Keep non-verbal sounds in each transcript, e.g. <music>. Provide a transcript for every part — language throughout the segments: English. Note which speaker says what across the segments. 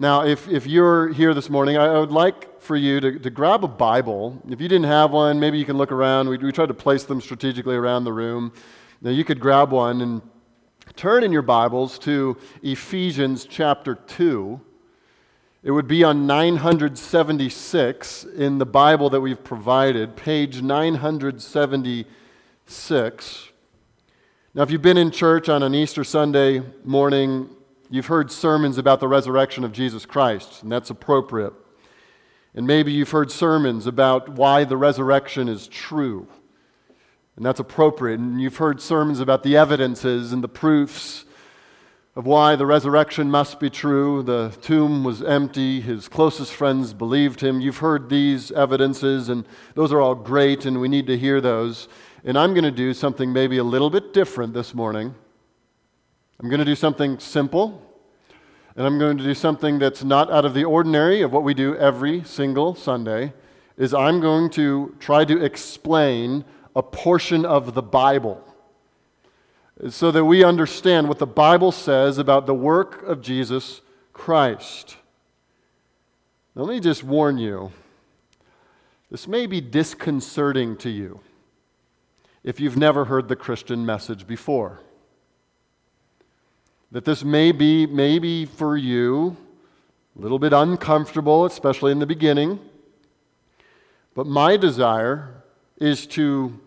Speaker 1: Now, if, if you're here this morning, I would like for you to, to grab a Bible. If you didn't have one, maybe you can look around. We, we tried to place them strategically around the room. Now, you could grab one and turn in your Bibles to Ephesians chapter 2. It would be on 976 in the Bible that we've provided, page 976. Now, if you've been in church on an Easter Sunday morning, you've heard sermons about the resurrection of Jesus Christ, and that's appropriate. And maybe you've heard sermons about why the resurrection is true, and that's appropriate. And you've heard sermons about the evidences and the proofs of why the resurrection must be true. The tomb was empty, his closest friends believed him. You've heard these evidences, and those are all great, and we need to hear those. And I'm going to do something maybe a little bit different this morning. I'm going to do something simple, and I'm going to do something that's not out of the ordinary of what we do every single Sunday. Is I'm going to try to explain a portion of the Bible so that we understand what the Bible says about the work of Jesus Christ. Now, let me just warn you this may be disconcerting to you if you've never heard the Christian message before. That this may be, maybe for you, a little bit uncomfortable, especially in the beginning. But my desire is to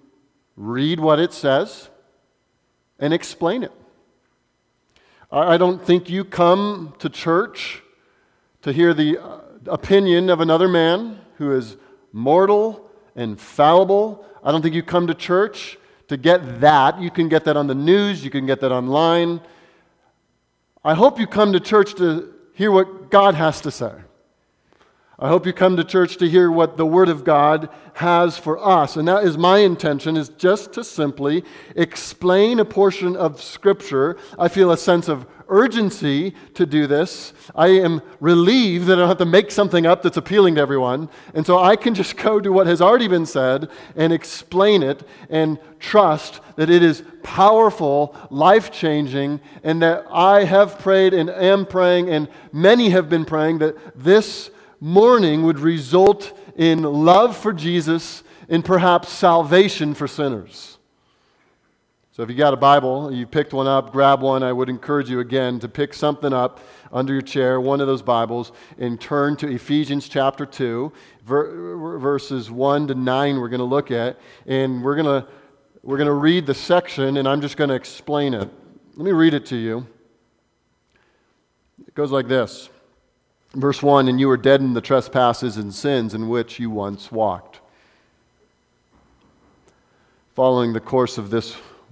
Speaker 1: read what it says and explain it. I don't think you come to church to hear the uh, opinion of another man who is mortal and fallible. I don't think you come to church to get that. You can get that on the news, you can get that online. I hope you come to church to hear what God has to say. I hope you come to church to hear what the Word of God has for us. And that is my intention, is just to simply explain a portion of Scripture. I feel a sense of urgency to do this. I am relieved that I don't have to make something up that's appealing to everyone. And so I can just <laughs> go to what has already been said and explain it and trust that it is powerful, life changing, and that I have prayed and am praying, and many have been praying that this morning would result in love for Jesus and perhaps salvation for sinners. So if you got a Bible, you picked one up, grab one. I would encourage you again to pick something up under your chair, one of those Bibles, and turn to Ephesians chapter 2, verses 1 to 9 we're going to look at. And we're going to we're going to read the section, and I'm just going to explain it. Let me read it to you. It goes like this Verse 1 And you were dead in the trespasses and sins in which you once walked, following the course of this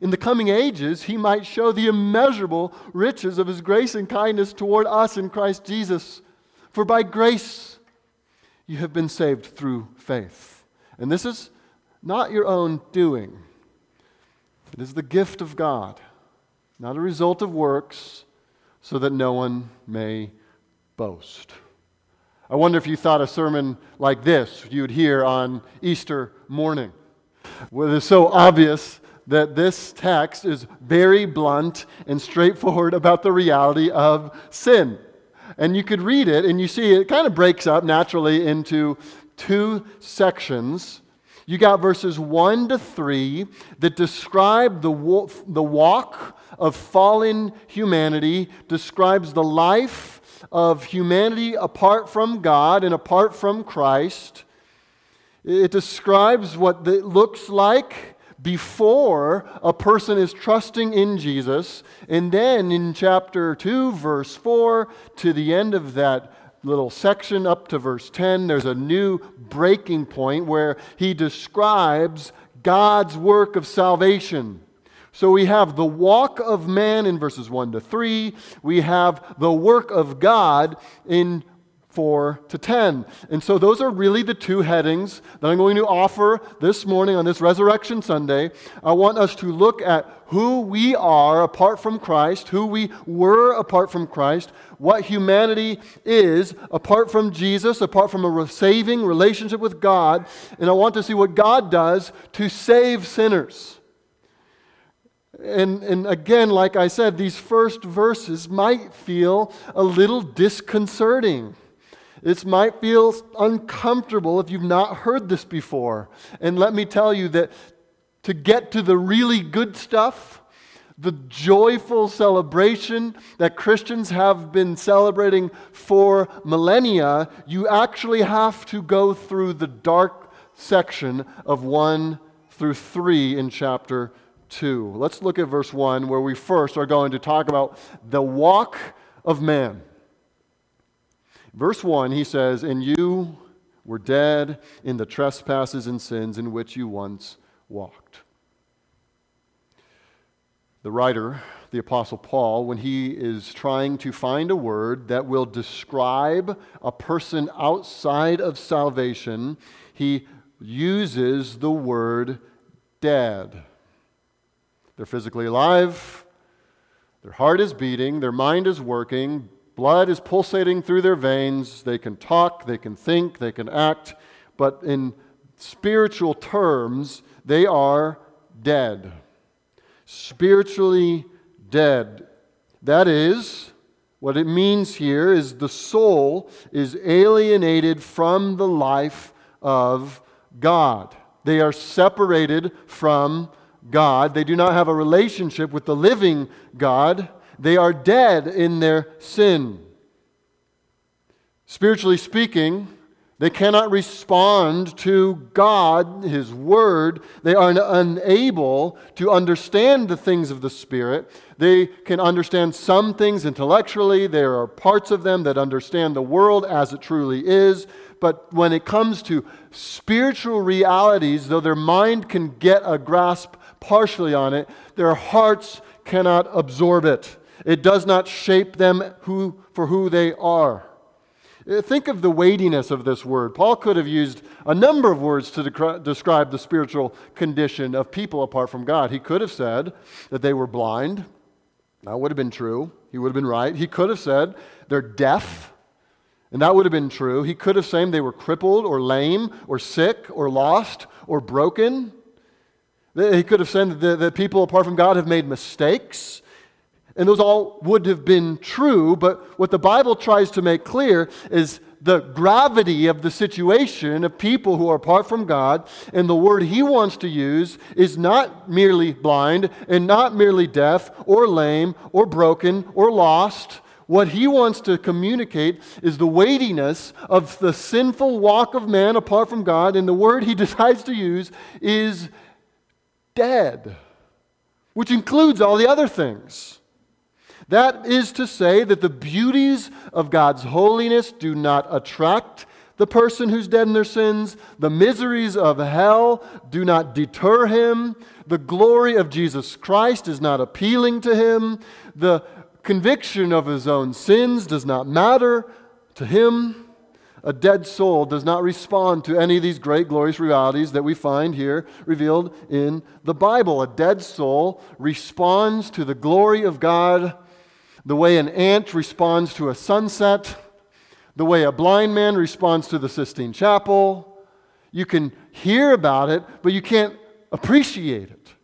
Speaker 1: in the coming ages he might show the immeasurable riches of his grace and kindness toward us in Christ Jesus. For by grace you have been saved through faith. And this is not your own doing, it is the gift of God, not a result of works, so that no one may boast. I wonder if you thought a sermon like this you would hear on Easter morning. Well, it's so obvious that this text is very blunt and straightforward about the reality of sin. And you could read it and you see it kind of breaks up naturally into two sections. You got verses 1 to 3 that describe the, the walk of fallen humanity, describes the life of humanity apart from God and apart from Christ. It describes what it looks like before a person is trusting in Jesus. And then in chapter 2, verse 4, to the end of that little section up to verse 10, there's a new breaking point where he describes God's work of salvation. So we have the walk of man in verses 1 to 3. We have the work of God in 4 to 10. And so those are really the two headings that I'm going to offer this morning on this Resurrection Sunday. I want us to look at who we are apart from Christ, who we were apart from Christ, what humanity is apart from Jesus, apart from a saving relationship with God. And I want to see what God does to save sinners. And, and again, like I said, these first verses might feel a little disconcerting. This might feel uncomfortable if you've not heard this before. And let me tell you that to get to the really good stuff, the joyful celebration that Christians have been celebrating for millennia, you actually have to go through the dark section of 1 through 3 in chapter 2. Let's look at verse 1, where we first are going to talk about the walk of man. Verse 1, he says, And you were dead in the trespasses and sins in which you once walked. The writer, the Apostle Paul, when he is trying to find a word that will describe a person outside of salvation, he uses the word dead. They're physically alive, their heart is beating, their mind is working, Blood is pulsating through their veins. They can talk, they can think, they can act, but in spiritual terms, they are dead. Spiritually dead. That is, what it means here is the soul is alienated from the life of God. They are separated from God. They do not have a relationship with the living God. They are dead in their sin. Spiritually speaking, they cannot respond to God, His Word. They are unable to understand the things of the Spirit. They can understand some things intellectually. There are parts of them that understand the world as it truly is. But when it comes to spiritual realities, though their mind can get a grasp partially on it, their hearts cannot absorb it. It does not shape them who, for who they are. Uh, think of the weightiness of this word. Paul could have used a number of words to de- describe the spiritual condition of people apart from God. He could have said that they were blind. That would have been true. He would have been right. He could have said they're deaf. And that would have been true. He could have said they were crippled or lame or sick or lost or broken. He could have said that, that people apart from God have made mistakes and those all would have been true, but what the Bible tries to make clear is the gravity of the situation of people who are apart from God. And the word he wants to use is not merely blind and not merely deaf or lame or broken or lost. What he wants to communicate is the weightiness of the sinful walk of man apart from God. And the word he <laughs> decides to use is dead, which includes all the other things. That is to say that the beauties of God's holiness do not attract the person who's dead in their sins. The miseries of hell do not deter him. The glory of Jesus Christ is not appealing to him. The conviction of his own sins does not matter to him. A dead soul does not respond to any of these great, glorious realities that we find here revealed in the Bible. A dead soul responds to the glory of God the way an ant responds to a sunset, the way a blind man responds to the Sistine Chapel. You can hear about it, but you can't appreciate it.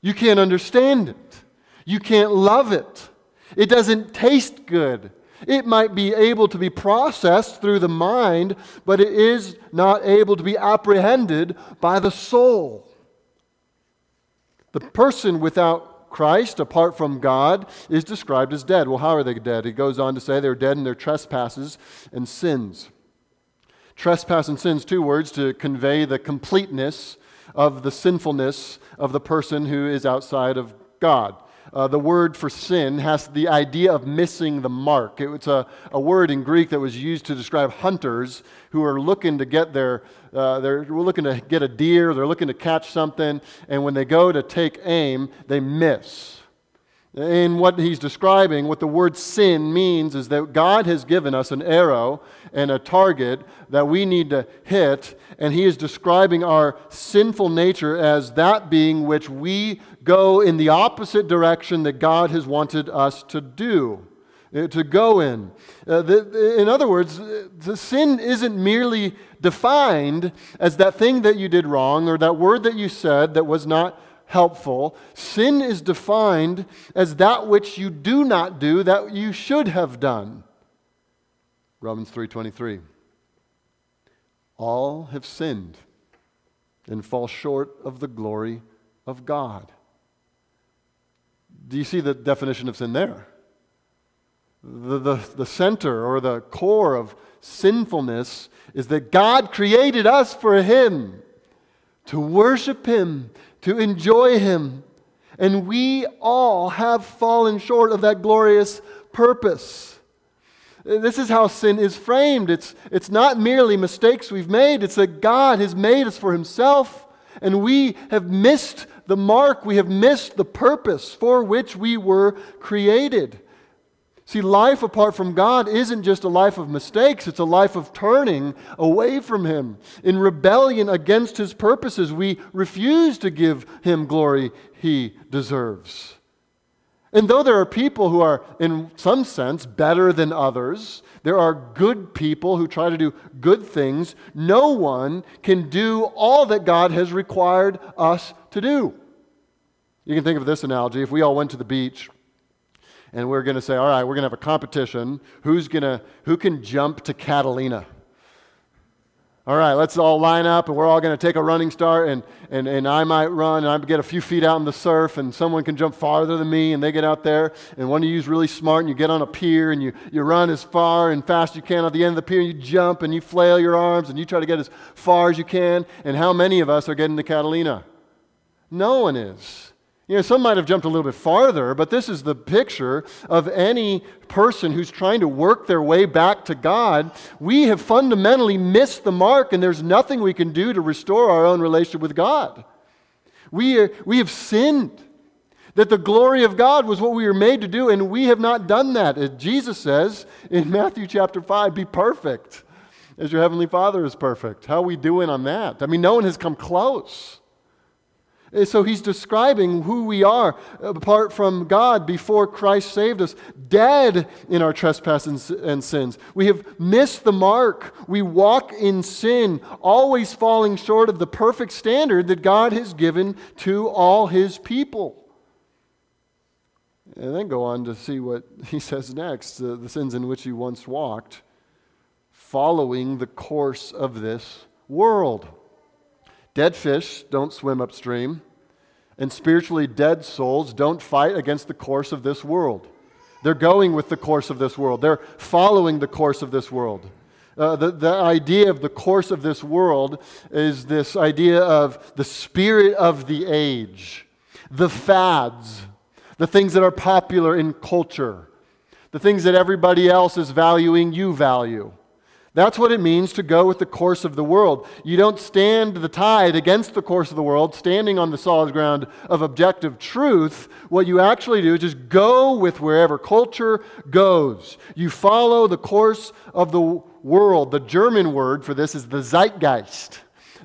Speaker 1: You can't understand it. You can't love it. It doesn't taste good. It might be able to be processed through the mind, but it is not able to be apprehended by the soul. The person without Christ, apart from God, is described as dead. Well, how are they dead? He goes on to say they're dead in their trespasses and sins. Trespass and sins, two words to convey the completeness of the sinfulness of the person who is outside of God. Uh, the word for sin has the idea of missing the mark. It's a, a word in Greek that was used to describe hunters who are looking to get their, uh, they're looking to get a deer, they're looking to catch something, and when they go to take aim, they miss. In what he's describing, what the word sin means is that God has given us an arrow and a target that we need to hit, and he is describing our sinful nature as that being which we go in the opposite direction that God has wanted us to do, uh, to go in. Uh, in other words, the sin isn't merely defined as that thing that you did wrong or that word that you said that was not helpful. Sin is defined as that which you do not do that you should have done. Romans 3:23. All have sinned and fall short of the glory of God. Do you see the definition of sin there? The, the, the center or the core of sinfulness is that God created us for Him, to worship Him, to enjoy Him. And we all have fallen short of that glorious purpose. This is how sin is framed. It's, it's not merely mistakes we've made, it's that God has made us for Himself, and we have missed the mark. We have missed the purpose for which we were created. See, life apart from God isn't just a life of mistakes, it's a life of turning away from Him. In rebellion against His purposes, we refuse to give Him glory He deserves. And though there are people who are, in some sense, better than others, there are good people who try to do good things, no one can do all that God has required us to do. You can think of this analogy. If we all went to the beach and we're going to say, all right, we're going to have a competition. Who's going to, who can jump to Catalina? All right, let's all line up and we're all going to take a running start and, and, and I might run and I get a few feet out in the surf and someone can jump farther than me and they get out there and one of you is really smart and you get on a pier and you, you run as far and fast as you can at the end of the pier and you jump and you flail your arms and you try to get as far as you can. And how many of us are getting to Catalina? No one is. You know, some might have jumped a little bit farther, but this is the picture of any person who's trying to work their way back to God. We have fundamentally missed the mark, and there's nothing we can do to restore our own relationship with God. We, are, we have sinned. That the glory of God was what we were made to do, and we have not done that. As Jesus says in Matthew chapter 5 be perfect as your heavenly Father is perfect. How are we doing on that? I mean, no one has come close. So he's describing who we are apart from God before Christ saved us, dead in our trespasses and sins. We have missed the mark. We walk in sin, always falling short of the perfect standard that God has given to all his people. And then go on to see what he says next uh, the sins in which he once walked, following the course of this world. Dead fish don't swim upstream, and spiritually dead souls don't fight against the course of this world. They're going with the course of this world, they're following the course of this world. Uh, the, the idea of the course of this world is this idea of the spirit of the age, the fads, the things that are popular in culture, the things that everybody else is valuing, you value. That's what it means to go with the course of the world. You don't stand the tide against the course of the world, standing on the solid ground of objective truth. What you actually do is just go with wherever culture goes. You follow the course of the world. The German word for this is the zeitgeist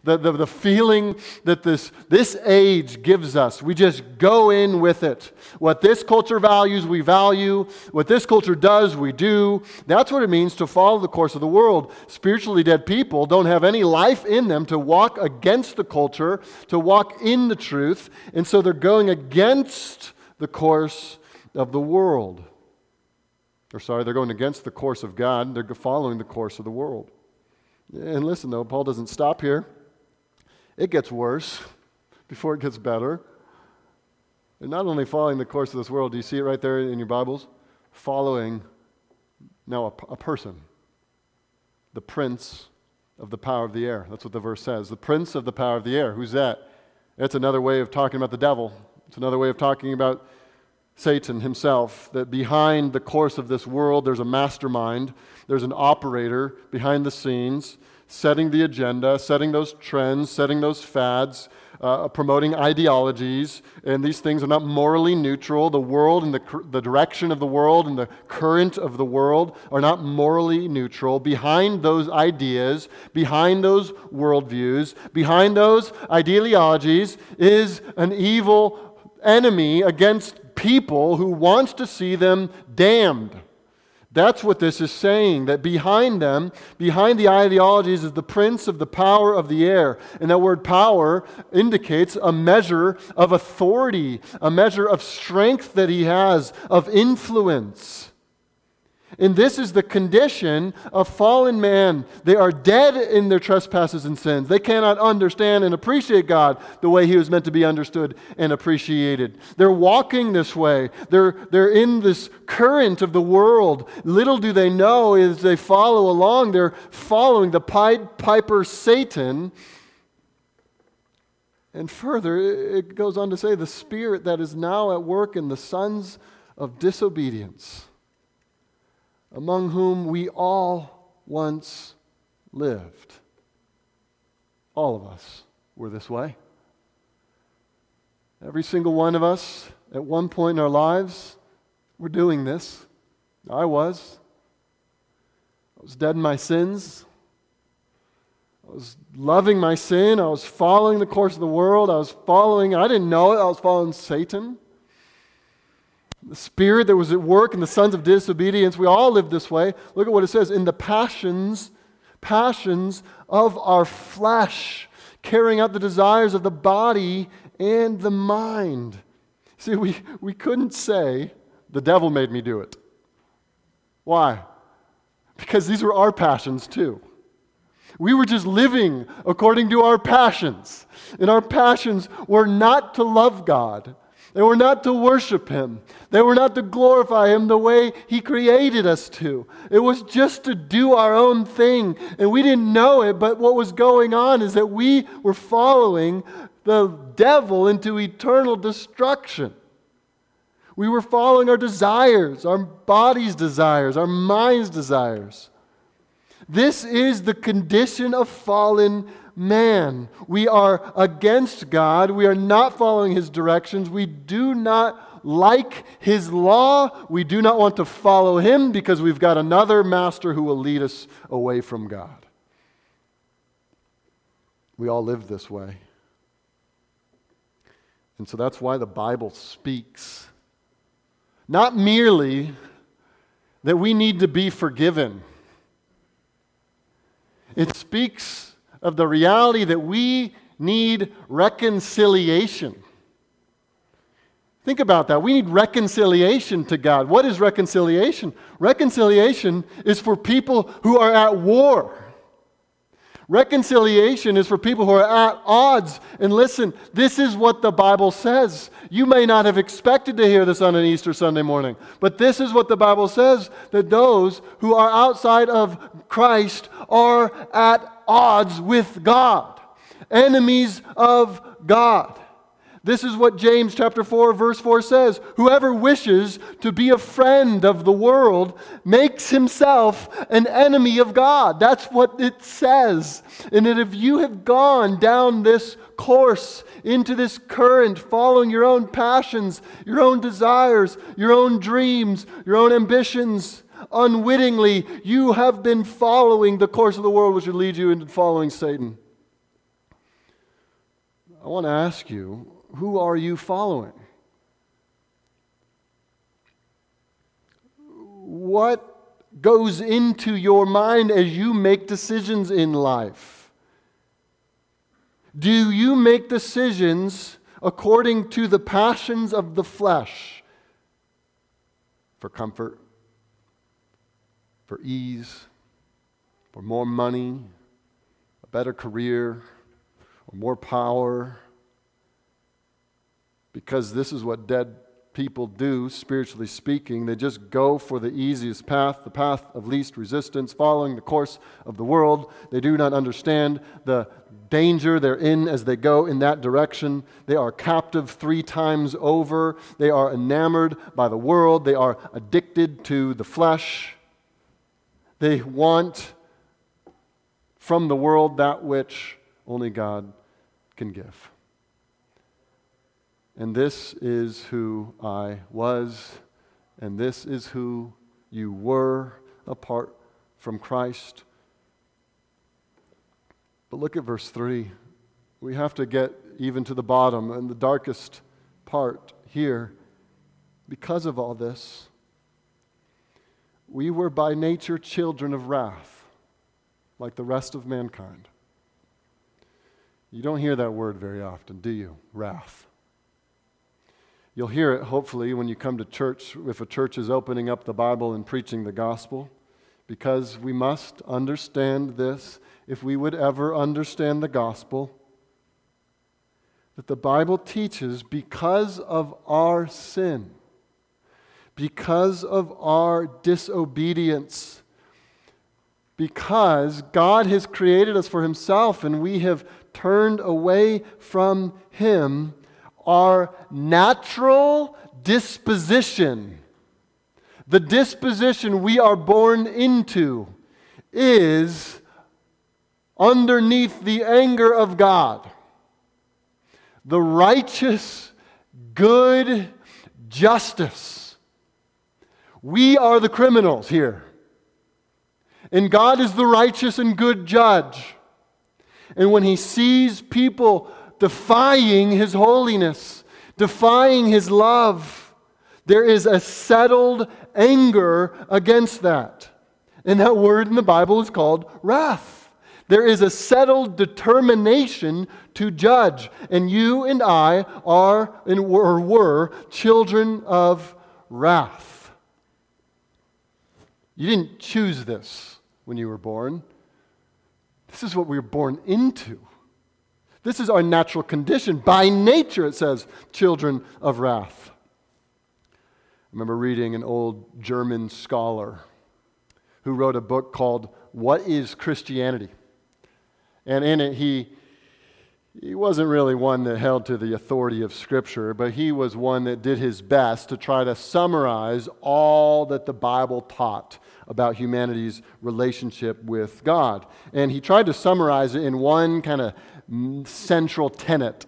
Speaker 1: the, the, the feeling that this, this age gives us. We just go in with it. What this culture values, we value. What this culture does, we do. That's what it means to follow the course of the world. Spiritually dead people don't have any life in them to walk against the culture, to walk in the truth, and so they're going against the course of the world. Or, sorry, they're going against the course of God, they're following the course of the world. And listen, though, Paul doesn't stop here. It gets worse before it gets better. They're not only following the course of this world, do you see it right there in your Bibles? Following now a, a person, the prince of the power of the air. That's what the verse says. The prince of the power of the air. Who's that? That's another way of talking about the devil. It's another way of talking about Satan himself. That behind the course of this world, there's a mastermind, there's an operator behind the scenes, setting the agenda, setting those trends, setting those fads, uh, promoting ideologies, and these things are not morally neutral. The world and the, the direction of the world and the current of the world are not morally neutral. Behind those ideas, behind those worldviews, behind those ideologies is an evil enemy against people who wants to see them damned. That's what this is saying, that behind them, behind the ideologies, is the prince of the power of the air. And that word power indicates a measure of authority, a measure of strength that he has, of influence. And this is the condition of fallen man. They are dead in their trespasses and sins. They cannot understand and appreciate God the way He was meant to be understood and appreciated. They're walking this way. They're, they're in this current of the world. Little do they know as they follow along, they're following the Pied Piper Satan. And further, it goes on to say the spirit that is now at work in the sons of disobedience among whom we all once lived. All of us were this way. Every single one of us, at one point in our lives, were doing this. I was. I was dead in my sins. I was loving my sin. I was following the course of the world. I was following, I didn't know it, I was following Satan the spirit that was at work in the sons of disobedience. We all live this way. Look at what it says in the passions, passions of our flesh, carrying out the desires of the body and the mind. See, we, we couldn't say, the devil made me do it. Why? Because these were our passions too. We were just living according to our passions. And our passions were not to love God. They were not to worship Him. They were not to glorify Him the way He created us to. It was just to do our own thing. And we didn't know it, but what was going on is that we were following the devil into eternal destruction. We were following our desires, our body's desires, our mind's desires. This is the condition of fallen man. We are against God. We are not following his directions. We do not like his law. We do not want to follow him because we've got another master who will lead us away from God. We all live this way. And so that's why the Bible speaks. Not merely that we need to be forgiven, it speaks of the reality that we need reconciliation. Think about that. We need reconciliation to God. What is reconciliation? Reconciliation is for people who are at war. Reconciliation is for people who are at odds. And listen, this is what the Bible says. You may not have expected to hear this on an Easter Sunday morning, but this is what the Bible says that those who are outside of Christ are at odds with God, enemies of God. This is what James chapter 4 verse 4 says, whoever wishes to be a friend of the world makes himself an enemy of God. That's what it says. And that if you have gone down this course into this current following your own passions, your own desires, your own dreams, your own ambitions, unwittingly you have been following the course of the world which would lead you into following Satan. I want to ask you, who are you following? What goes into your mind as you make decisions in life? Do you make decisions according to the passions of the flesh for comfort, for ease, for more money, a better career, or more power? because this is what dead people do, spiritually speaking. They just go for the easiest path, the path of least resistance, following the course of the world. They do not understand the danger they're in as they go in that direction. They are captive three times over. They are enamored by the world. They are addicted to the flesh. They want from the world that which only God can give. And this is who I was, and this is who you were apart from Christ. But look at verse 3. We have to get even to the bottom and the darkest part here. Because of all this, we were by nature children of wrath, like the rest of mankind. You don't hear that word very often, do you? Wrath. You'll hear it, hopefully, when you come to church, if a church is opening up the Bible and preaching the gospel, because we must understand this if we would ever understand the gospel that the Bible teaches because of our sin, because of our disobedience, because God has created us for Himself and we have turned away from Him, our natural disposition, the disposition we are born into, is underneath the anger of God. The righteous, good justice. We are the criminals here. And God is the righteous and good judge. And when he sees people defying his holiness, defying his love, there is a settled anger against that. And that word in the Bible is called wrath. There is a settled determination to judge. And you and I are and were, were children of wrath. You didn't choose this when you were born. This is what we were born into. This is our natural condition. By nature, it says, children of wrath. I remember reading an old German scholar who wrote a book called What is Christianity? And in it, he, he wasn't really one that held to the authority of Scripture, but he was one that did his best to try to summarize all that the Bible taught about humanity's relationship with God. And he tried to summarize it in one kind of central tenet.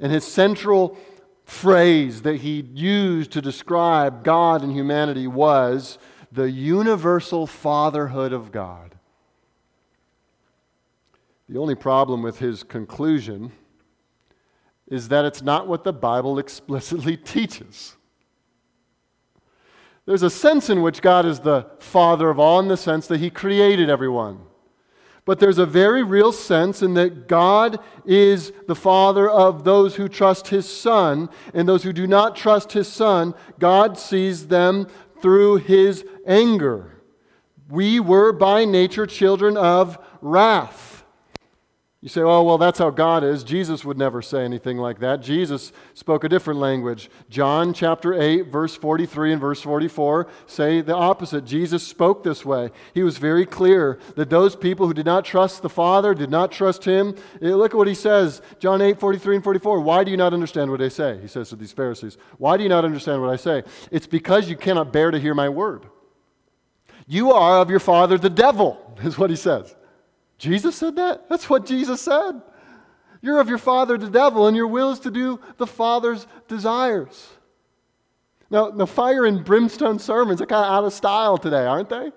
Speaker 1: And his central phrase that he used to describe God and humanity was the universal fatherhood of God. The only problem with his conclusion is that it's not what the Bible <laughs> explicitly teaches. There's a sense in which God is the Father of all, in the sense that He created everyone. But there's a very real sense in that God is the Father of those who trust His Son, and those who do not trust His Son, God sees them through His anger. We were by nature children of wrath. You say, oh, well, that's how God is. Jesus would never say anything like that. Jesus spoke a different language. John chapter 8, verse 43 and verse 44 say the opposite. Jesus spoke this way. He was very clear that those people who did not trust the Father, did not trust Him, eh, look at what He says. John 8, 43 and 44. Why do you not understand what I say? He says to these Pharisees. Why do you not understand what I say? It's because you cannot bear to hear my word. You are of your father the devil, <laughs> is what He says. Jesus said that? That's what Jesus said. You're of your father, the devil, and your will is to do the Father's desires. Now, the fire and brimstone sermons are kind of out of style today, aren't they?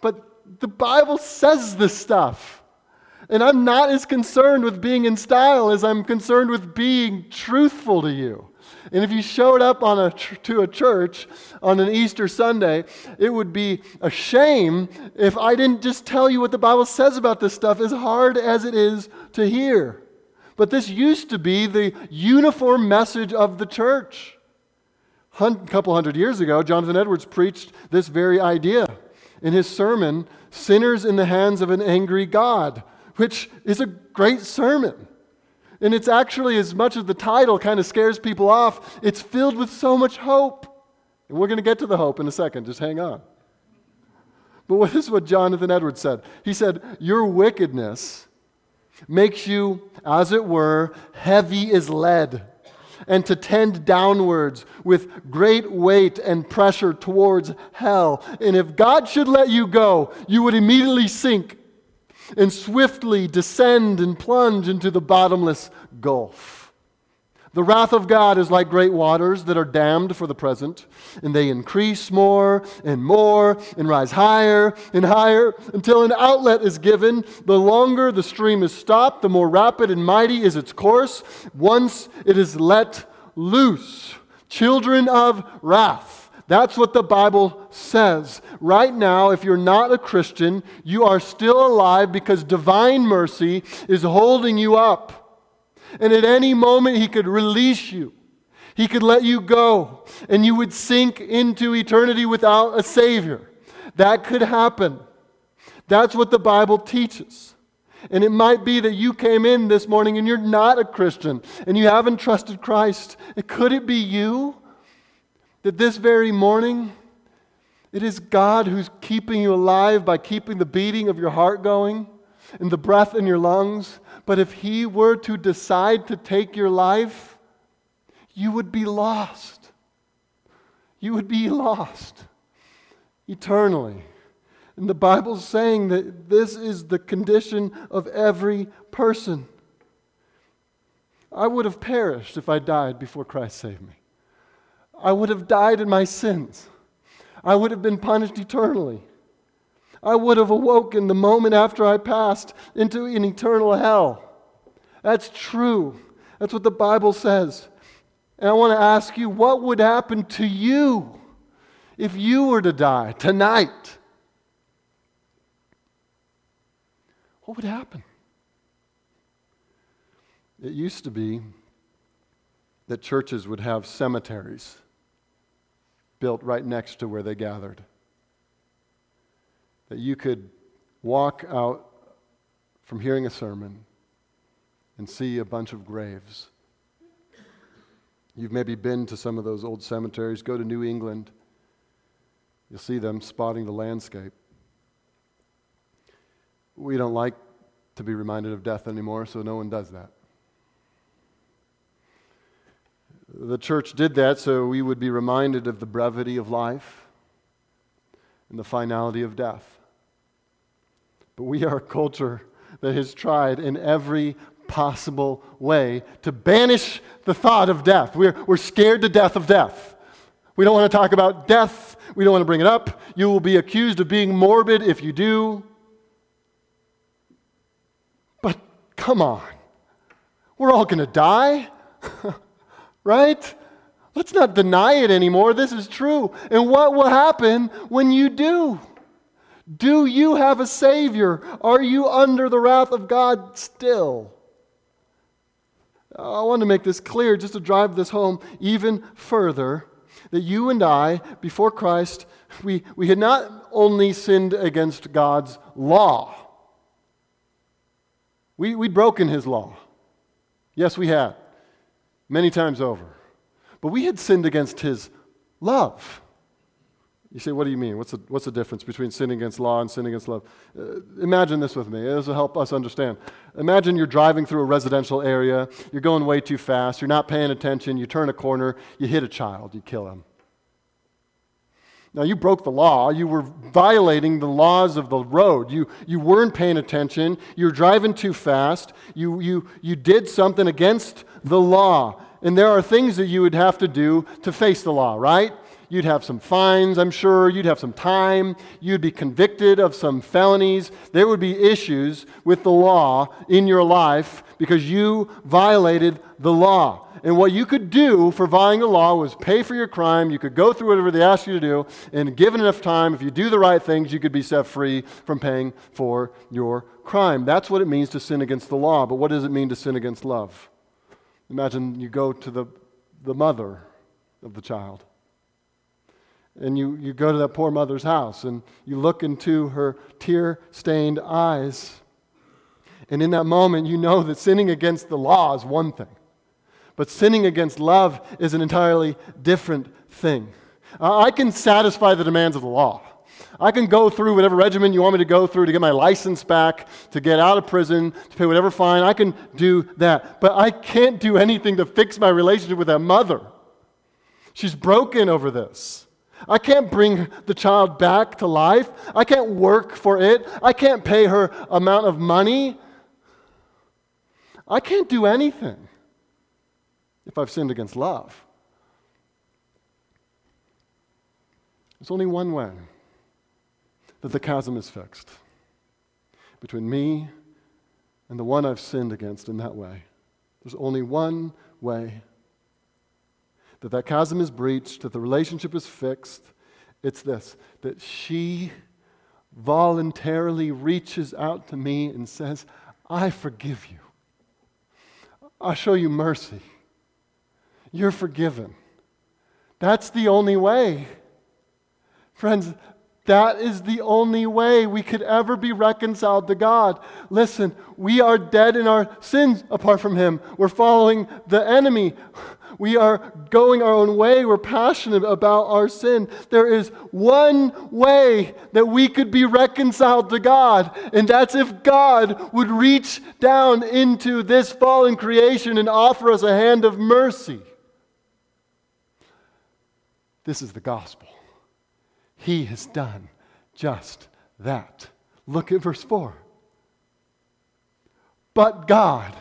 Speaker 1: But the Bible says this stuff. And I'm not as concerned with being in style as I'm concerned with being truthful to you. And if you showed up on a, to a church on an Easter Sunday, it would be a shame if I didn't just tell you what the Bible says about this stuff, as hard as it is to hear. But this used to be the uniform message of the church. A couple hundred years ago, Jonathan Edwards preached this very idea in his sermon, Sinners in the Hands of an Angry God, which is a great sermon. And it's actually, as much as the title kind of scares people off, it's filled with so much hope. And we're going to get to the hope in a second. Just hang on. But <laughs> this is what Jonathan Edwards said. He said, Your wickedness makes you, as it were, heavy as lead, and to tend downwards with great weight and pressure towards hell. And if God should let you go, you would immediately sink and swiftly descend and plunge into the bottomless gulf. The wrath of God is like great waters that are dammed for the present, and they increase more and more and rise higher and higher until an outlet is given. The longer the stream is stopped, the more rapid and mighty is its course. Once it is let loose, children of wrath. That's what the Bible says. Right now, if you're not a Christian, you are still alive because divine mercy is holding you up. And at any moment, He could release you. He could let you go, and you would sink into eternity without a Savior. That could happen. That's what the Bible teaches. And it might be that you came in this morning and you're not a Christian and you haven't trusted Christ. Could it be you that this very morning it is God who's keeping you alive by keeping the beating of your heart going and the breath in your lungs but if he were to decide to take your life, you would be lost. You would be lost eternally. And the Bible's saying that this is the condition of every person. I would have perished if I died before Christ saved me. I would have died in my sins. I would have been punished eternally. I would have awoken the moment after I passed into an eternal hell. That's true. That's what the Bible says. And I want to ask you what would happen to you if you were to die tonight? What would happen? It used to be that churches would have cemeteries built right next to where they gathered that you could walk out from hearing a sermon and see a bunch of graves. You've maybe been to some of those old cemeteries. Go to New England, you'll see them spotting the landscape. We don't like to be reminded of death anymore, so no one does that. The church did that so we would be reminded of the brevity of life and the finality of death. But we are a culture that has tried in every possible way to banish the thought of death. We're, we're scared to death of death. We don't want to talk about death. We don't want to bring it up. You will be accused of being morbid if you do. But come on. We're all going to die, <laughs> right? Let's not deny it anymore. This is true. And what will happen when you do? Do you have a Savior? Are you under the wrath of God still? I want to make this clear just to drive this home even further that you and I, before Christ, we, we had not only sinned against God's law, we, we'd broken His law. Yes, we had, many times over. But we had sinned against His love. You say, what do you mean? What's the, what's the difference between sinning against law and sinning against love? Uh, imagine this with me. This will help us understand. Imagine you're driving through a residential area, you're going way too fast, you're not paying attention, you turn a corner, you hit a child, you kill him. Now, you broke the law. You were violating the laws of the road. You, you weren't paying attention. You were driving too fast. You, you, you did something against the law. And there are things that you would have to do to face the law, right? You'd have some fines, I'm sure. You'd have some time. You'd be convicted of some felonies. There would be issues with the law in your life because you violated the law. And what you could do for violating the law was pay for your crime. You could go through whatever they asked you to do. And given enough time, if you do the right things, you could be set free from paying for your crime. That's what it means to sin against the law. But what does it mean to sin against love? Imagine you go to the, the mother of the child and you, you go to that poor mother's house and you look into her tear stained eyes And in that moment, you know that sinning against the law is one thing, but sinning against love is an entirely different thing. I can satisfy the demands of the law. I can go through whatever regimen you want me to go through to get my license back, to get out of prison, to pay whatever fine. I can do that. But I can't do anything to fix my relationship with that mother. She's broken over this. I can't bring the child back to life. I can't work for it. I can't pay her amount of money. I can't do anything if I've sinned against love. There's only one way that the chasm is fixed between me and the one I've sinned against in that way. There's only one way that that chasm is breached, that the relationship is fixed. It's this that she voluntarily reaches out to me and says, I forgive you. I'll show you mercy. You're forgiven. That's the only way. Friends, that is the only way we could ever be reconciled to God. Listen, we are dead in our sins apart from Him. We're following the enemy. We are going our own way. We're passionate about our sin. There is one way that we could be reconciled to God, and that's if God would reach down into this fallen creation and offer us a hand of mercy. This is the gospel. He has done just that. Look at verse 4. But God.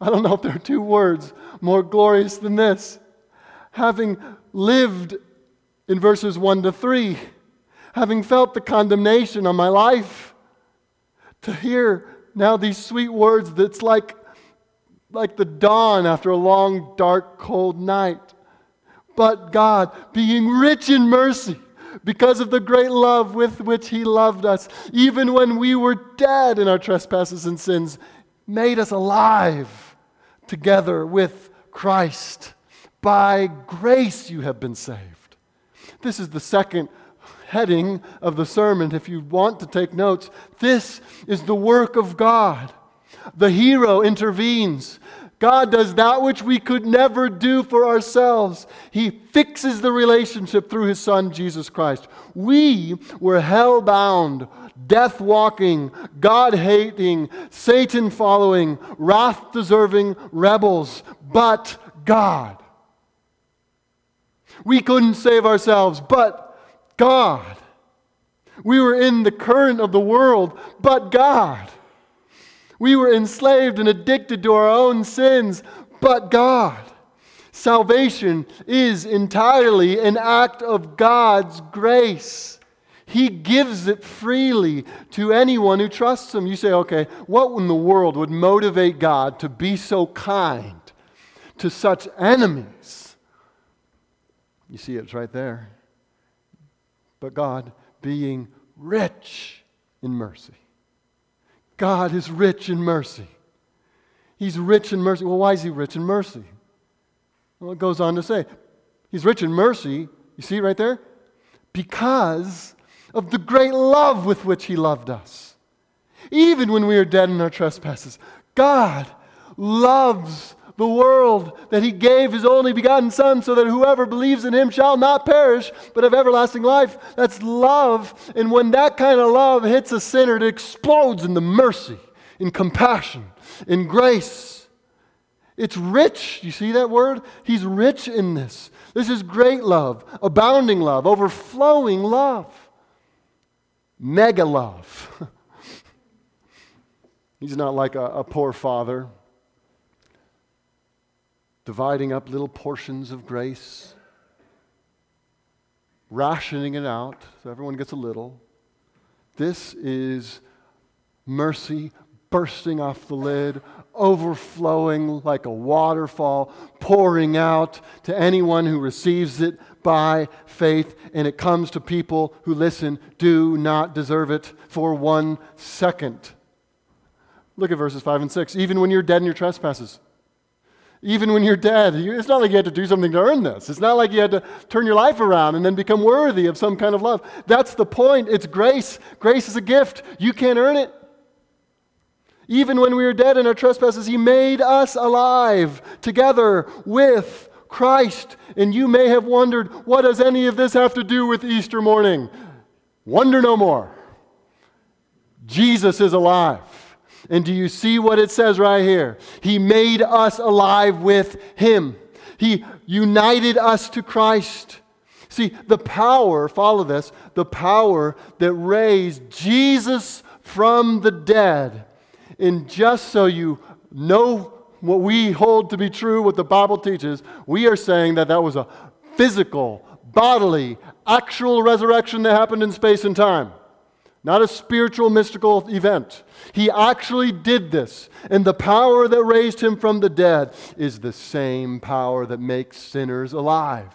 Speaker 1: I don't know if there are two words more glorious than this. Having lived in verses 1 to 3, having felt the condemnation on my life, to hear now these sweet words that's like, like the dawn after a long, dark, cold night. But God, being rich in mercy, because of the great love with which He loved us, even when we were dead in our trespasses and sins, made us alive together with Christ. By grace you have been saved. This is the second heading of the sermon. If you want to take notes, this is the work of God. The hero intervenes. God does that which we could never do for ourselves. He fixes the relationship through His Son, Jesus Christ. We were hell bound, death walking, God hating, Satan following, wrath deserving rebels, but God. We couldn't save ourselves, but God. We were in the current of the world, but God. We were enslaved and addicted to our own sins, but God. Salvation is entirely an act of God's grace. He gives it freely to anyone who trusts Him. You say, okay, what in the world would motivate God to be so kind to such enemies? You see, it's right there. But God being rich in mercy. God is rich in mercy. He's rich in mercy. Well, why is he rich in mercy? Well, it goes on to say, He's rich in mercy. You see right there? Because of the great love with which He loved us. Even when we are dead in our trespasses, God loves the world that he gave his only begotten Son so that whoever believes in him shall not perish but have everlasting life. That's love. And when that kind of love hits a sinner, it explodes in the mercy, in compassion, in grace. It's rich. You see that word? He's rich in this. This is great love, abounding love, overflowing love, mega love. <laughs> He's not like a, a poor father dividing up little portions of grace, rationing it out so everyone gets a little. This is mercy bursting off the lid, overflowing like a waterfall, pouring out to anyone who receives it by faith. And it comes to people who listen, do not deserve it for one second. Look at verses 5 and 6. Even when you're dead in your trespasses, even when you're dead. It's not like you had to do something to earn this. It's not like you had to turn your life around and then become worthy of some kind of love. That's the point. It's grace. Grace is a gift. You can't earn it. Even when we were dead in our trespasses, He made us alive together with Christ. And you may have wondered, what does any of this have to do with Easter morning? Wonder no more. Jesus is alive. And do you see what it says right here? He made us alive with Him, He united us to Christ. See, the power, follow this, the power that raised Jesus from the dead. And just so you know what we hold to be true, what the Bible teaches, we are saying that that was a physical, bodily, actual resurrection that happened in space and time, not a spiritual, mystical event. He actually did this. And the power that raised him from the dead is the same power that makes sinners alive.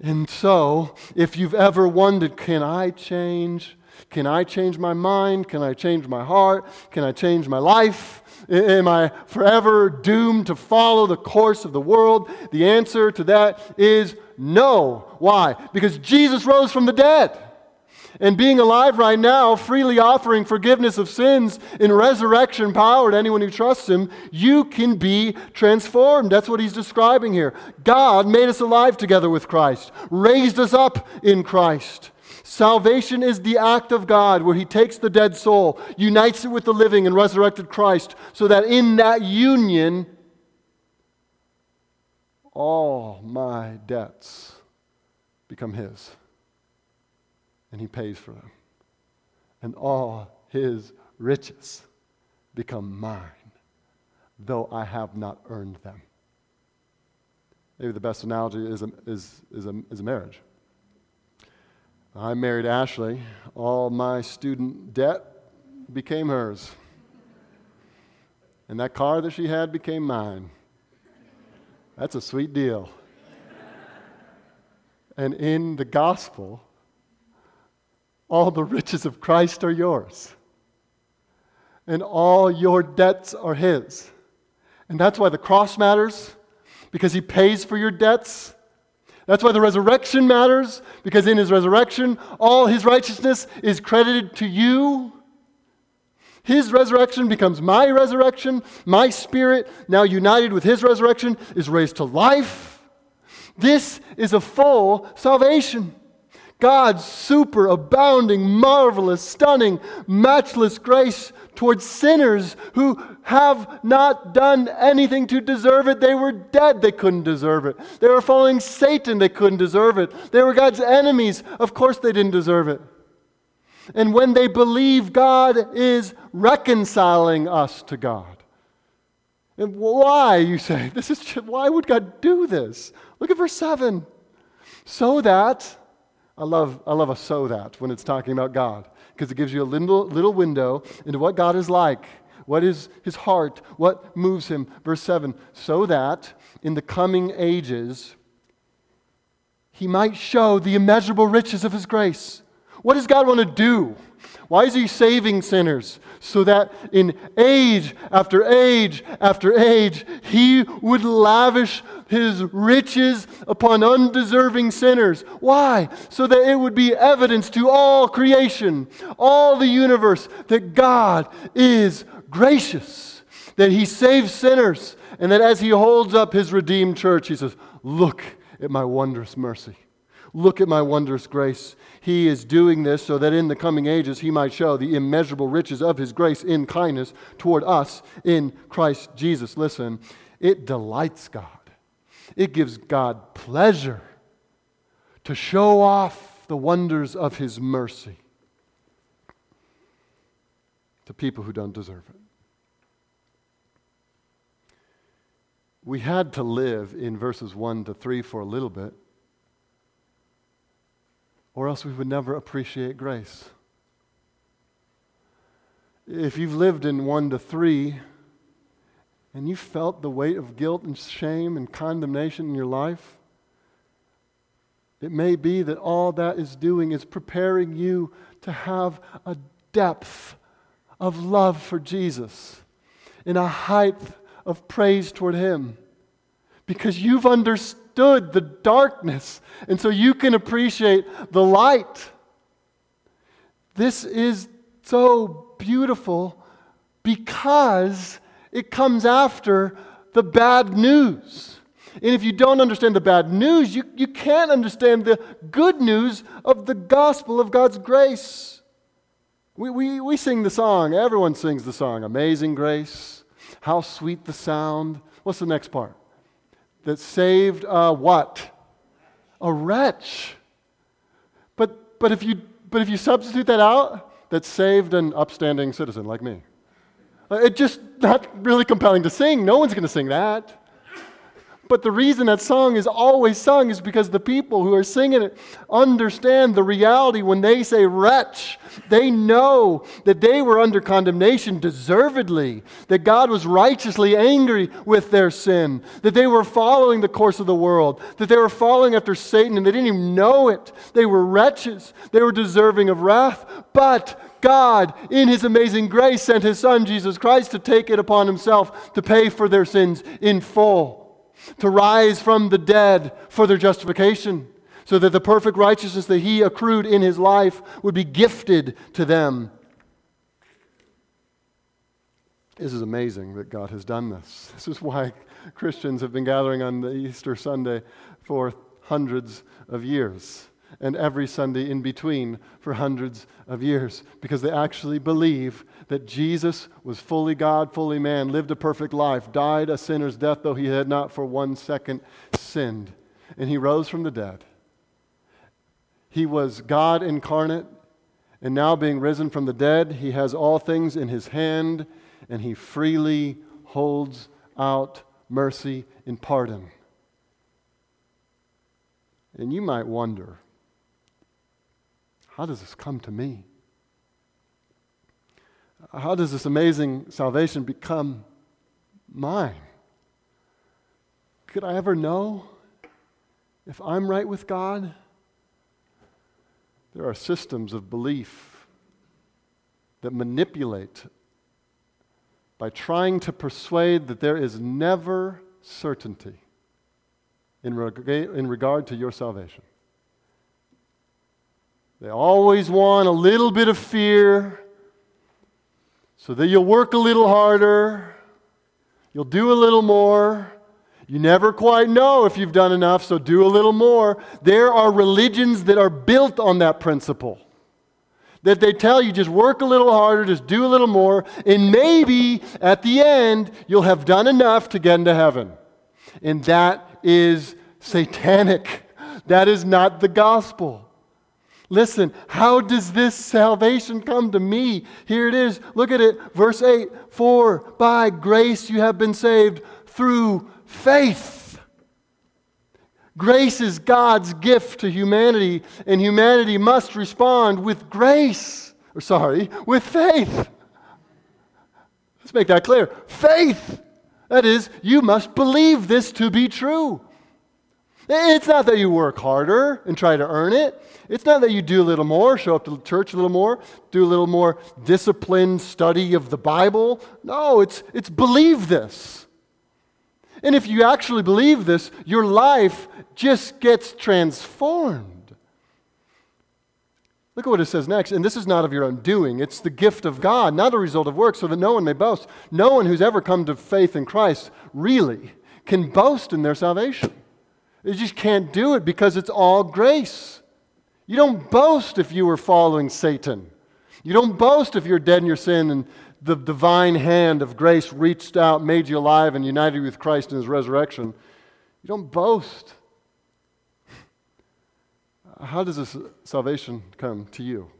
Speaker 1: And so, if you've ever wondered, can I change? Can I change my mind? Can I change my heart? Can I change my life? Am I forever doomed to follow the course of the world? The answer to that is no. Why? Because Jesus rose from the dead. And being alive right now, freely offering forgiveness of sins in resurrection power to anyone who trusts Him, you can be transformed. That's what He's describing here. God made us alive together with Christ, raised us up in Christ. Salvation is the act of God where He takes the dead soul, unites it with the living and resurrected Christ, so that in that union, all my debts become His. And He pays for them. And all His riches become mine, though I have not earned them. Maybe the best analogy is a, is, is a, is a marriage. I married Ashley. All my student debt became hers. And that car that she had became mine. That's a sweet deal. and in the gospel, all the riches of Christ are yours. And all your debts are His. And that's why the cross matters, because He pays for your debts that's why the resurrection matters, because in his resurrection, all his righteousness is credited to you. His resurrection becomes my resurrection. My spirit, now united with his resurrection, is raised to life. This is a full salvation. God's super abounding, marvelous, stunning, matchless grace towards sinners who have not done anything to deserve it. They were dead, they couldn't deserve it. They were following Satan, they couldn't deserve it. They were God's enemies, of course they didn't deserve it. And when they believe God is reconciling us to God. And why, you say? <laughs> This is why would God do this? Look at verse 7. So that, I love, I love a so that when it's talking about God because it gives you a little, little window into what God is like, what is his heart, what moves him. Verse 7 so that in the coming ages he might show the immeasurable riches of his grace. What does God want to do? Why is he saving sinners? So that in age after age after age, he would lavish his riches upon undeserving sinners. Why? So that it would be evidence to all creation, all the universe, that God is gracious, that he saves sinners, and that as he holds up his redeemed church, he says, Look at my wondrous mercy. Look at my wondrous grace. He is doing this so that in the coming ages he might show the immeasurable riches of his grace in kindness toward us in Christ Jesus. Listen, it delights God, it gives God pleasure to show off the wonders of his mercy to people who don't deserve it. We had to live in verses 1 to 3 for a little bit or else we would never appreciate grace. If you've lived in one to three and you felt the weight of guilt and shame and condemnation in your life, it may be that all that is doing is preparing you to have a depth of love for Jesus and a height of praise toward Him because you've understood understood the darkness, and so you can appreciate the light. This is so beautiful because it comes after the bad news. And if you don't understand the bad news, you, you can't understand the good news of the gospel of God's grace. We, we, we sing the song, everyone sings the song, Amazing Grace, how sweet the sound. What's the next part? That saved a what? A wretch. But, but, if you, but if you substitute that out, that saved an upstanding citizen like me. Uh, it's just not really compelling to sing. No one's going to sing that. But the reason that song is always sung is because the people who are singing it understand the reality when they say wretch. They know that they were under condemnation deservedly, that God was righteously angry with their sin, that they were following the course of the world, that they were following after Satan and they didn't even know it. They were wretches, they were deserving of wrath. But God, in His amazing grace, sent His Son, Jesus Christ, to take it upon Himself to pay for their sins in full to rise from the dead for their justification, so that the perfect righteousness that he accrued in his life would be gifted to them. This is amazing that God has done this. This is why Christians have been gathering on the Easter Sunday for hundreds of years and every Sunday in between for hundreds of years because they actually believe that Jesus was fully God, fully man, lived a perfect life, died a sinner's death, though he had not for one second sinned. And he rose from the dead. He was God incarnate, and now being risen from the dead, he has all things in his hand, and he freely holds out mercy and pardon. And you might wonder how does this come to me? How does this amazing salvation become mine? Could I ever know if I'm right with God? There are systems of belief that manipulate by trying to persuade that there is never certainty in, reg- in regard to your salvation. They always want a little bit of fear so that you'll work a little harder, you'll do a little more. You never quite know if you've done enough, so do a little more. There are religions that are built on that principle. That they tell you just work a little harder, just do a little more, and maybe at the end you'll have done enough to get into heaven. And that is satanic. That is not the gospel. Listen, how does this salvation come to me? Here it is. Look at it. Verse 8 For by grace you have been saved through faith. Grace is God's gift to humanity, and humanity must respond with grace. Or, sorry, with faith. Let's make that clear. Faith. That is, you must believe this to be true. It's not that you work harder and try to earn it. It's not that you do a little more, show up to church a little more, do a little more disciplined study of the Bible. No, it's, it's believe this. And if you actually believe this, your life just gets transformed. Look at what it says next. And this is not of your own doing, it's the gift of God, not a result of work, so that no one may boast. No one who's ever come to faith in Christ really can boast in their salvation. They just can't do it because it's all grace. You don't boast if you were following Satan. You don't boast if you're dead in your sin and the divine hand of grace reached out, made you alive, and united with Christ in his resurrection. You don't boast. <laughs> How does this salvation come to you?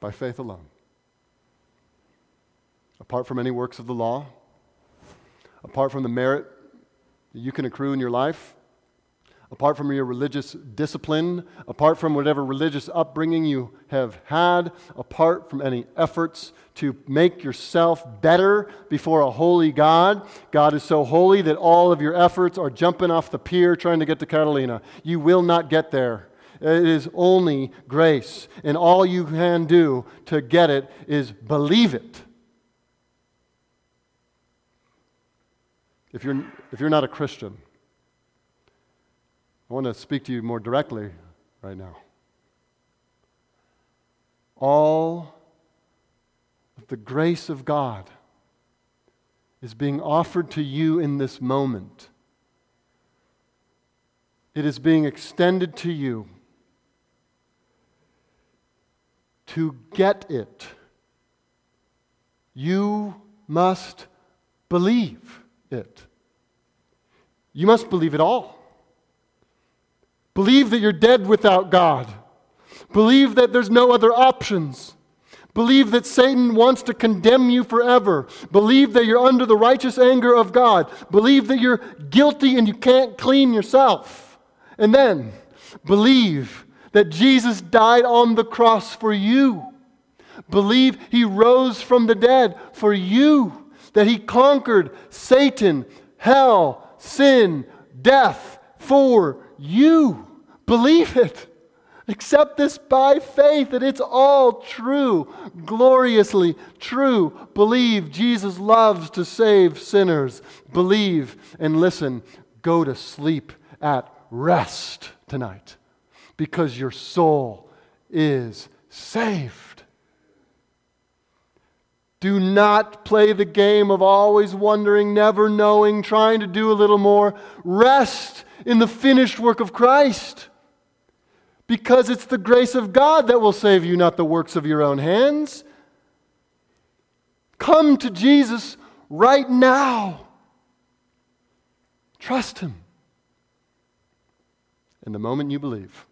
Speaker 1: By faith alone. Apart from any works of the law, apart from the merit that you can accrue in your life, apart from your religious discipline, apart from whatever religious upbringing you have had, apart from any efforts to make yourself better before a holy God. God is so holy that all of your efforts are jumping off the pier trying to get to Catalina. You will not get there. It is only grace. And all you can do to get it is believe it. If you're, if you're not a Christian, I want to speak to you more directly right now. All of the grace of God is being offered to you in this moment. It is being extended to you to get it. You must believe it. You must believe it all. Believe that you're dead without God. Believe that there's no other options. Believe that Satan wants to condemn you forever. Believe that you're under the righteous anger of God. Believe that you're guilty and you can't clean yourself. And then believe that Jesus died on the cross for you. Believe he rose from the dead for you. That he conquered Satan, hell, sin, death for you. Believe it. Accept this by faith that it's all true, gloriously true. Believe Jesus loves to save sinners. Believe and listen. Go to sleep at rest tonight because your soul is saved. Do not play the game of always wondering, never knowing, trying to do a little more. Rest in the finished work of Christ because it's the grace of God that will save you, not the works of your own hands. Come to Jesus right now. Trust Him. And the moment you believe,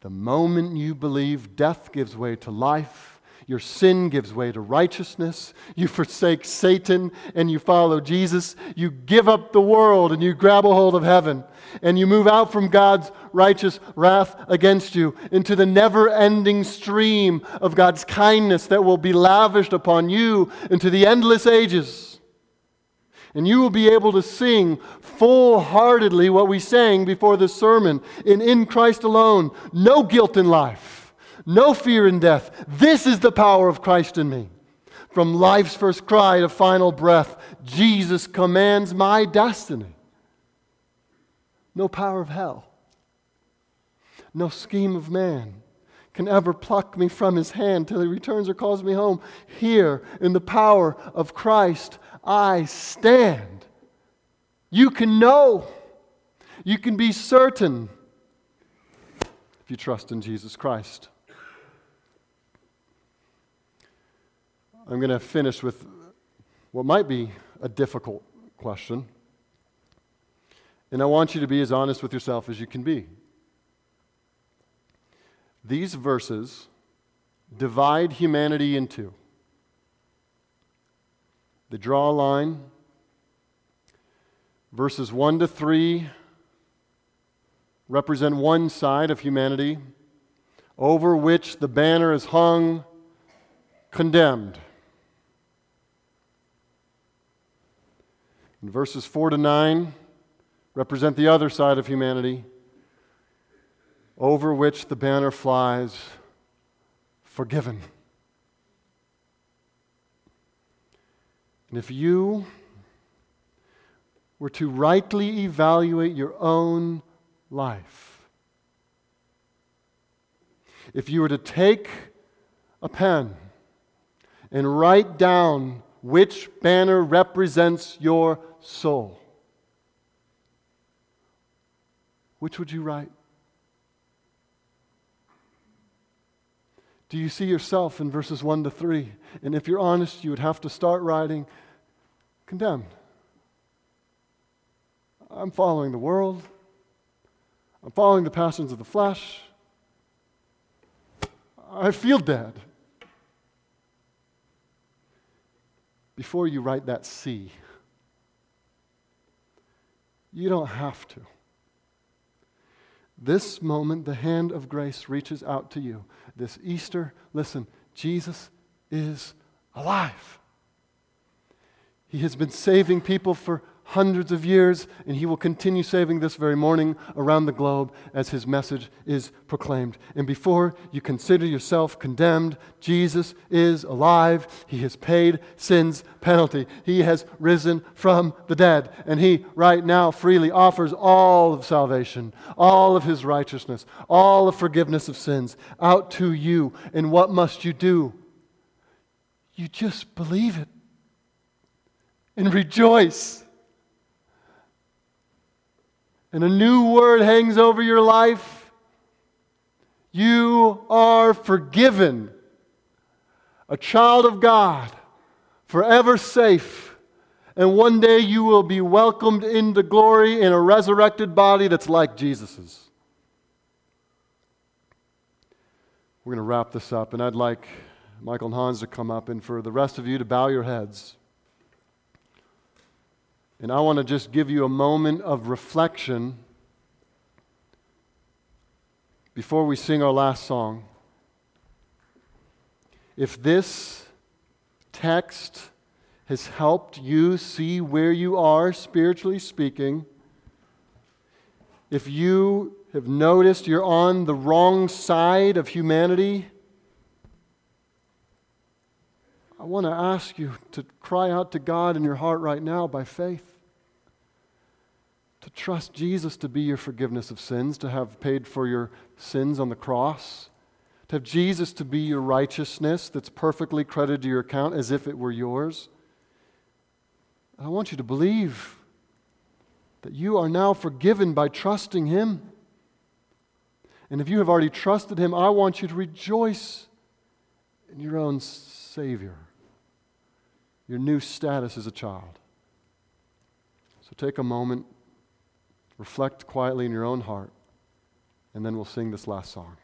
Speaker 1: the moment you believe, death gives way to life your sin gives way to righteousness. You forsake Satan and you follow Jesus. You give up the world and you grab a hold of heaven. And you move out from God's righteous wrath against you into the never ending stream of God's kindness that will be lavished upon you into the endless ages. And you will be able to sing full heartedly what we sang before the sermon in In Christ alone. No guilt in life no fear in death. This is the power of Christ in me. From life's first cry to final breath, Jesus commands my destiny. No power of hell, no scheme of man can ever pluck me from his hand till he returns or calls me home. Here, in the power of Christ, I stand. You can know, you can be certain if you trust in Jesus Christ. I'm going to finish with what might be a difficult question. And I want you to be as honest with yourself as you can be. These verses divide humanity in two. They draw a line. Verses 1 to 3 represent one side of humanity over which the banner is hung, condemned. And verses 4 to 9 represent the other side of humanity, over which the banner flies forgiven. And if you were to rightly evaluate your own life, if you were to take a pen and write down which banner represents your soul? Which would you write? Do you see yourself in verses 1 to 3? And if you're honest, you would have to start writing condemned. I'm following the world. I'm following the passions of the flesh. I feel dead. Before you write that C, you don't have to. This moment, the hand of grace reaches out to you. This Easter, listen, Jesus is alive. He has been saving people for hundreds of years, and he will continue saving this very morning around the globe as his message is proclaimed. And before you consider yourself condemned, Jesus is alive. He has paid sin's penalty. He has risen from the dead, and he right now freely offers all of salvation, all of his righteousness, all of forgiveness of sins out to you. And what must you do? you just believe it and rejoice. And a new word hangs over your life. You are forgiven, a child of God, forever safe. And one day you will be welcomed into glory in a resurrected body that's like Jesus's. We're going to wrap this up, and I'd like Michael and Hans to come up, and for the rest of you to bow your heads. And I want to just give you a moment of reflection before we sing our last song. If this text has helped you see where you are spiritually speaking, if you have noticed you're on the wrong side of humanity, I want to ask you to cry out to God in your heart right now by faith. To trust Jesus to be your forgiveness of sins, to have paid for your sins on the cross, to have Jesus to be your righteousness that's perfectly credited to your account as if it were yours. I want you to believe that you are now forgiven by trusting Him. And if you have already trusted Him, I want you to rejoice in your own Savior, your new status as a child. So take a moment, reflect quietly in your own heart, and then we'll sing this last song.